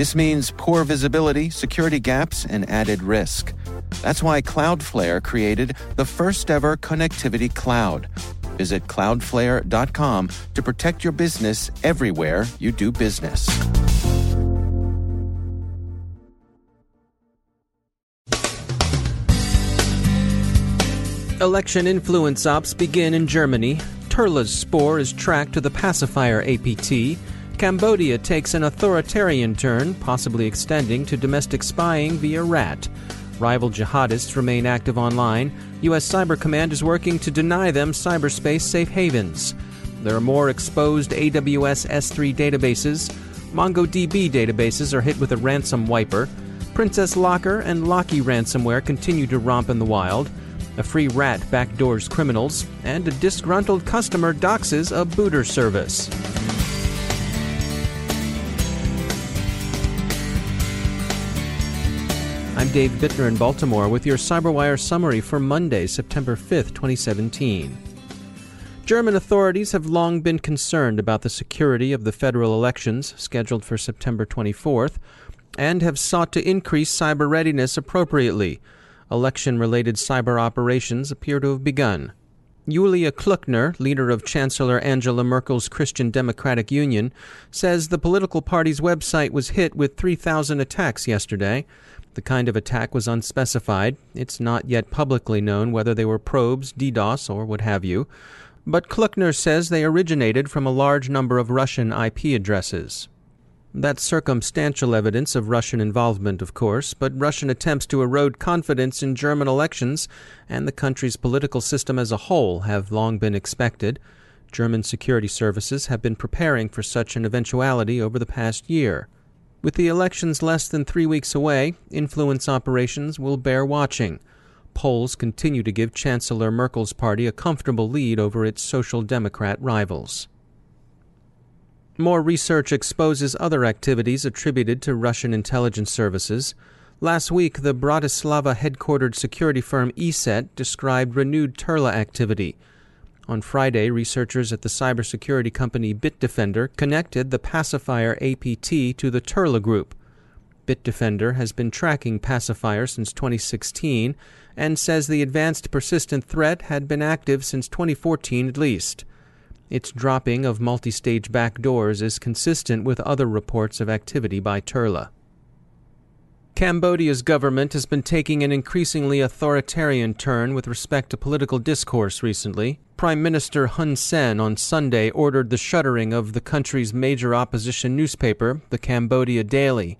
This means poor visibility, security gaps, and added risk. That's why Cloudflare created the first ever connectivity cloud. Visit cloudflare.com to protect your business everywhere you do business. Election influence ops begin in Germany. Turla's spore is tracked to the pacifier APT. Cambodia takes an authoritarian turn, possibly extending to domestic spying via RAT. Rival jihadists remain active online. U.S. Cyber Command is working to deny them cyberspace safe havens. There are more exposed AWS S3 databases. MongoDB databases are hit with a ransom wiper. Princess Locker and Locky ransomware continue to romp in the wild. A free rat backdoors criminals, and a disgruntled customer doxes a booter service. Dave Bittner in Baltimore with your CyberWire summary for Monday, September 5th, 2017. German authorities have long been concerned about the security of the federal elections scheduled for September 24th and have sought to increase cyber readiness appropriately election related cyber operations appear to have begun. Julia Klöckner, leader of Chancellor Angela Merkel's Christian Democratic Union, says the political party's website was hit with 3,000 attacks yesterday. The kind of attack was unspecified. It's not yet publicly known whether they were probes, DDoS, or what have you. But Klöckner says they originated from a large number of Russian IP addresses. That's circumstantial evidence of Russian involvement, of course, but Russian attempts to erode confidence in German elections and the country's political system as a whole have long been expected. German security services have been preparing for such an eventuality over the past year. With the elections less than three weeks away, influence operations will bear watching. Polls continue to give Chancellor Merkel's party a comfortable lead over its Social Democrat rivals. More research exposes other activities attributed to Russian intelligence services. Last week, the Bratislava headquartered security firm ESET described renewed Turla activity. On Friday, researchers at the cybersecurity company Bitdefender connected the pacifier APT to the Turla group. Bitdefender has been tracking pacifier since 2016 and says the advanced persistent threat had been active since 2014 at least. Its dropping of multi-stage backdoors is consistent with other reports of activity by Turla. Cambodia's government has been taking an increasingly authoritarian turn with respect to political discourse recently. Prime Minister Hun Sen on Sunday ordered the shuttering of the country's major opposition newspaper, the Cambodia Daily.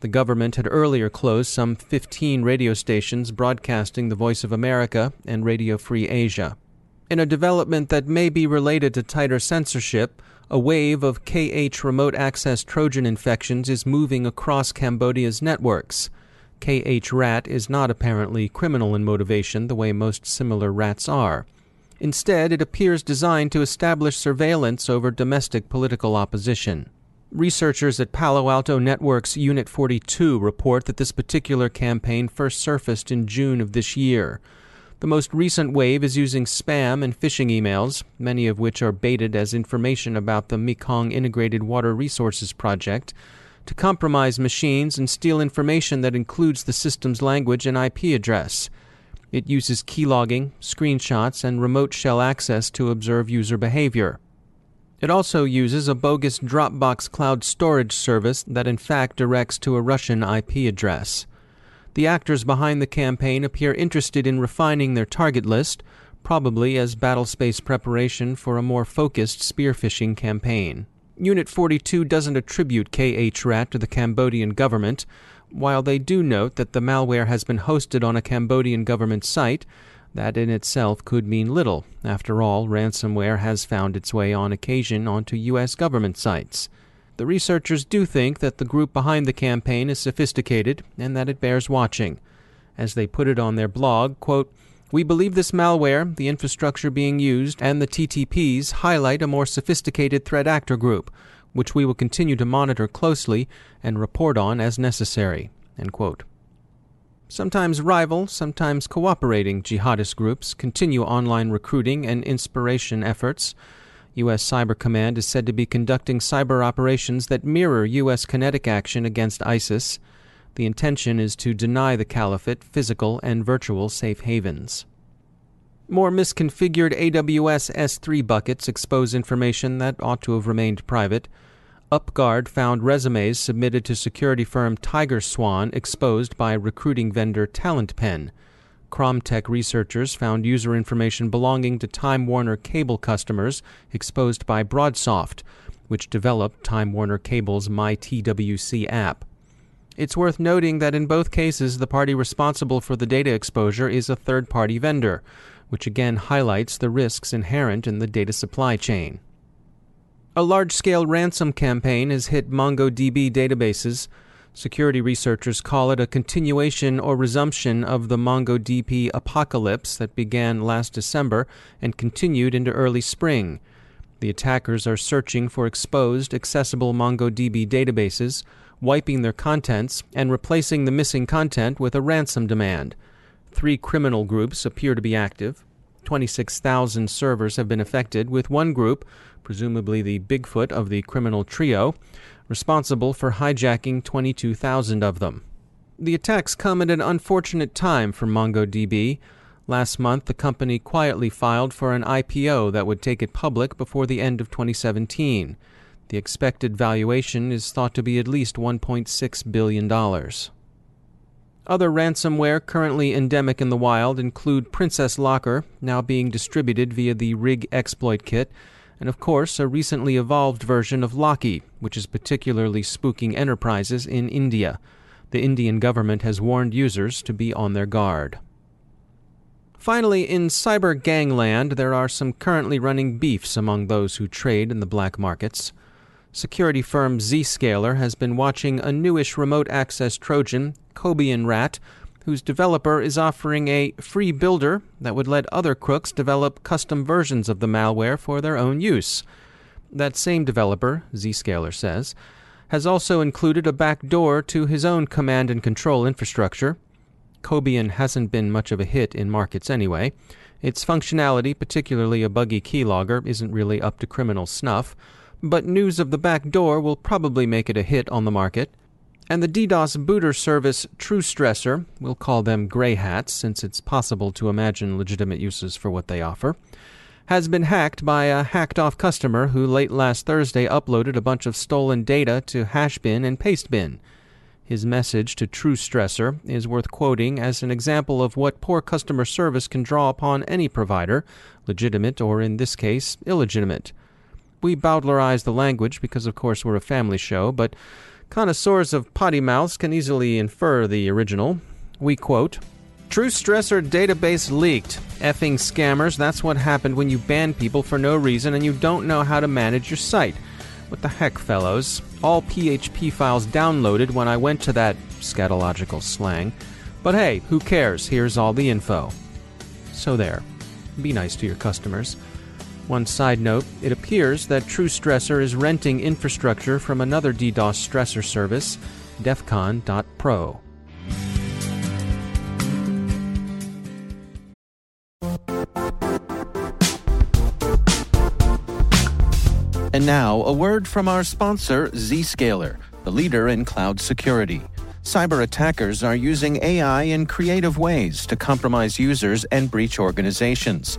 The government had earlier closed some 15 radio stations broadcasting the Voice of America and Radio Free Asia. In a development that may be related to tighter censorship, a wave of KH remote access Trojan infections is moving across Cambodia's networks. KH rat is not apparently criminal in motivation the way most similar rats are. Instead, it appears designed to establish surveillance over domestic political opposition. Researchers at Palo Alto Network's Unit 42 report that this particular campaign first surfaced in June of this year. The most recent wave is using spam and phishing emails, many of which are baited as information about the Mekong Integrated Water Resources Project, to compromise machines and steal information that includes the system's language and IP address. It uses keylogging, screenshots, and remote shell access to observe user behavior. It also uses a bogus Dropbox cloud storage service that in fact directs to a Russian IP address. The actors behind the campaign appear interested in refining their target list, probably as battlespace preparation for a more focused spearphishing campaign. Unit 42 doesn't attribute KHRAT to the Cambodian government, while they do note that the malware has been hosted on a Cambodian government site. That in itself could mean little. After all, ransomware has found its way on occasion onto U.S. government sites. The researchers do think that the group behind the campaign is sophisticated and that it bears watching. As they put it on their blog, quote, we believe this malware, the infrastructure being used, and the TTPs highlight a more sophisticated threat actor group, which we will continue to monitor closely and report on as necessary. Sometimes rival, sometimes cooperating jihadist groups continue online recruiting and inspiration efforts. U.S. Cyber Command is said to be conducting cyber operations that mirror U.S. kinetic action against ISIS. The intention is to deny the caliphate physical and virtual safe havens. More misconfigured AWS S3 buckets expose information that ought to have remained private. UpGuard found resumes submitted to security firm Tiger Swan exposed by recruiting vendor TalentPen. Kromtech researchers found user information belonging to Time Warner Cable customers exposed by Broadsoft, which developed Time Warner Cable's MyTWC app. It's worth noting that in both cases, the party responsible for the data exposure is a third party vendor, which again highlights the risks inherent in the data supply chain. A large scale ransom campaign has hit MongoDB databases. Security researchers call it a continuation or resumption of the MongoDB apocalypse that began last December and continued into early spring. The attackers are searching for exposed, accessible MongoDB databases wiping their contents, and replacing the missing content with a ransom demand. Three criminal groups appear to be active. 26,000 servers have been affected, with one group, presumably the Bigfoot of the criminal trio, responsible for hijacking 22,000 of them. The attacks come at an unfortunate time for MongoDB. Last month, the company quietly filed for an IPO that would take it public before the end of 2017. The expected valuation is thought to be at least $1.6 billion. Other ransomware currently endemic in the wild include Princess Locker, now being distributed via the Rig exploit kit, and of course a recently evolved version of Locky, which is particularly spooking enterprises in India. The Indian government has warned users to be on their guard. Finally, in cyber gangland, there are some currently running beefs among those who trade in the black markets. Security firm Zscaler has been watching a newish remote access Trojan, Cobian Rat, whose developer is offering a free builder that would let other crooks develop custom versions of the malware for their own use. That same developer, Zscaler says, has also included a backdoor to his own command and control infrastructure. Cobian hasn't been much of a hit in markets anyway. Its functionality, particularly a buggy keylogger, isn't really up to criminal snuff but news of the back door will probably make it a hit on the market. And the DDoS booter service TrueStressor, we'll call them gray hats since it's possible to imagine legitimate uses for what they offer, has been hacked by a hacked off customer who late last Thursday uploaded a bunch of stolen data to Hashbin and Pastebin. His message to TrueStressor is worth quoting as an example of what poor customer service can draw upon any provider, legitimate or in this case, illegitimate. We bowdlerize the language because, of course, we're a family show, but connoisseurs of potty mouths can easily infer the original. We quote True stressor database leaked. Effing scammers, that's what happened when you ban people for no reason and you don't know how to manage your site. What the heck, fellows? All PHP files downloaded when I went to that scatological slang. But hey, who cares? Here's all the info. So there. Be nice to your customers. One side note it appears that True TrueStressor is renting infrastructure from another DDoS stressor service, defcon.pro. And now, a word from our sponsor, Zscaler, the leader in cloud security. Cyber attackers are using AI in creative ways to compromise users and breach organizations.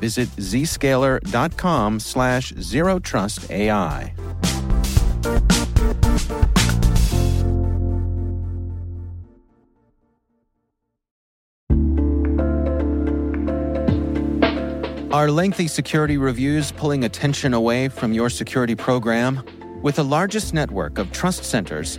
Visit zscaler.com slash zerotrustai. Are lengthy security reviews pulling attention away from your security program? With the largest network of trust centers,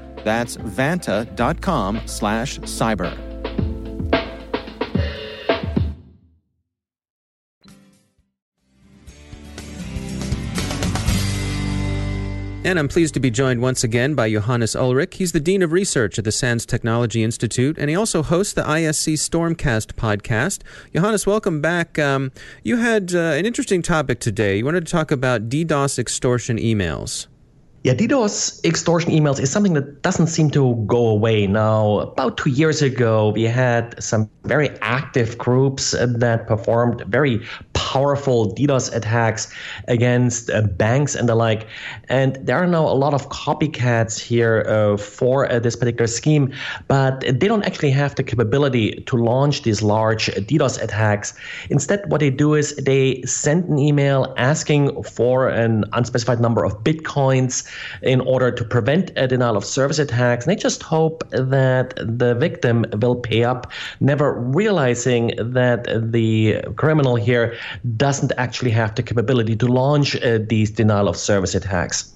That's vanta.com slash cyber. And I'm pleased to be joined once again by Johannes Ullrich. He's the Dean of Research at the SANS Technology Institute, and he also hosts the ISC Stormcast podcast. Johannes, welcome back. Um, you had uh, an interesting topic today. You wanted to talk about DDoS extortion emails. Yeah, DDoS extortion emails is something that doesn't seem to go away. Now, about two years ago, we had some very active groups that performed very powerful DDoS attacks against uh, banks and the like. And there are now a lot of copycats here uh, for uh, this particular scheme, but they don't actually have the capability to launch these large DDoS attacks. Instead, what they do is they send an email asking for an unspecified number of bitcoins in order to prevent a denial of service attacks. And they just hope that the victim will pay up, never realizing that the criminal here doesn't actually have the capability to launch uh, these denial of service attacks.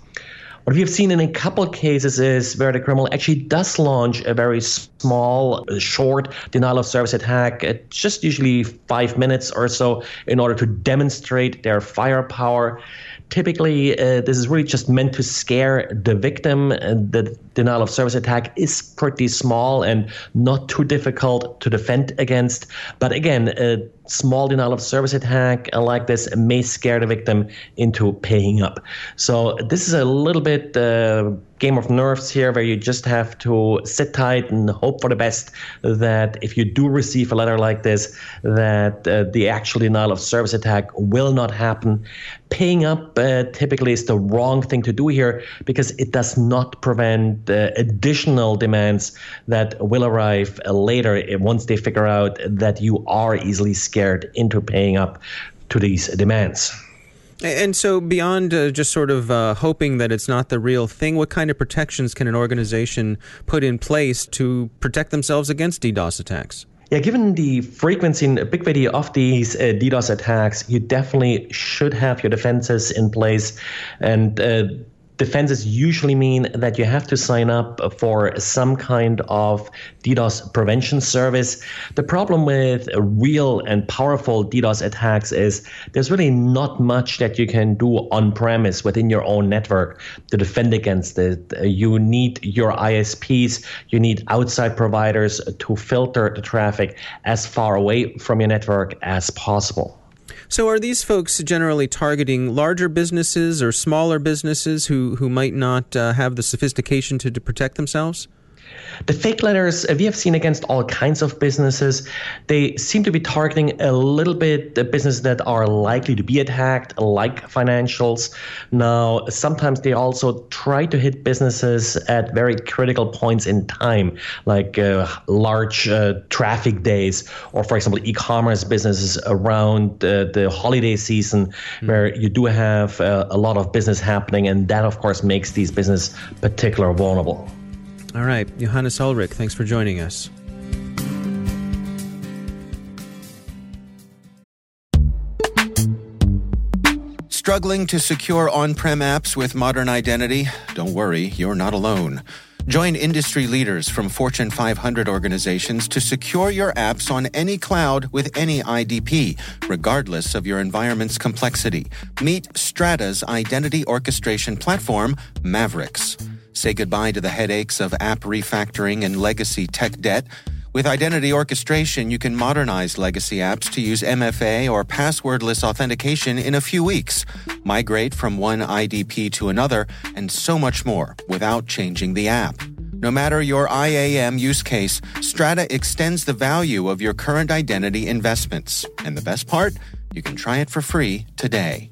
What we have seen in a couple of cases is where the criminal actually does launch a very small, short denial of service attack, just usually five minutes or so, in order to demonstrate their firepower. Typically, uh, this is really just meant to scare the victim. The denial of service attack is pretty small and not too difficult to defend against. But again, a small denial of service attack like this may scare the victim into paying up. So this is a little bit. Uh, game of nerves here where you just have to sit tight and hope for the best that if you do receive a letter like this that uh, the actual denial of service attack will not happen. Paying up uh, typically is the wrong thing to do here because it does not prevent uh, additional demands that will arrive later once they figure out that you are easily scared into paying up to these demands and so, beyond uh, just sort of uh, hoping that it's not the real thing, what kind of protections can an organization put in place to protect themselves against DDoS attacks? Yeah, given the frequency and ubiquity of these uh, DDoS attacks, you definitely should have your defenses in place. And uh, defenses usually mean that you have to sign up for some kind of DDoS prevention service. The problem with real and powerful DDoS attacks is there's really not much that you can do on premise within your own network to defend against it. You need your ISPs, you need outside providers to filter the traffic as far away from your network as possible. So, are these folks generally targeting larger businesses or smaller businesses who, who might not uh, have the sophistication to, to protect themselves? The fake letters uh, we have seen against all kinds of businesses. They seem to be targeting a little bit the businesses that are likely to be attacked, like financials. Now, sometimes they also try to hit businesses at very critical points in time, like uh, large uh, traffic days, or for example, e-commerce businesses around uh, the holiday season, mm. where you do have uh, a lot of business happening, and that, of course, makes these businesses particularly vulnerable. All right, Johannes Ullrich, thanks for joining us. Struggling to secure on prem apps with modern identity? Don't worry, you're not alone. Join industry leaders from Fortune 500 organizations to secure your apps on any cloud with any IDP, regardless of your environment's complexity. Meet Strata's identity orchestration platform, Maverics. Say goodbye to the headaches of app refactoring and legacy tech debt. With identity orchestration, you can modernize legacy apps to use MFA or passwordless authentication in a few weeks, migrate from one IDP to another, and so much more without changing the app. No matter your IAM use case, Strata extends the value of your current identity investments. And the best part? You can try it for free today.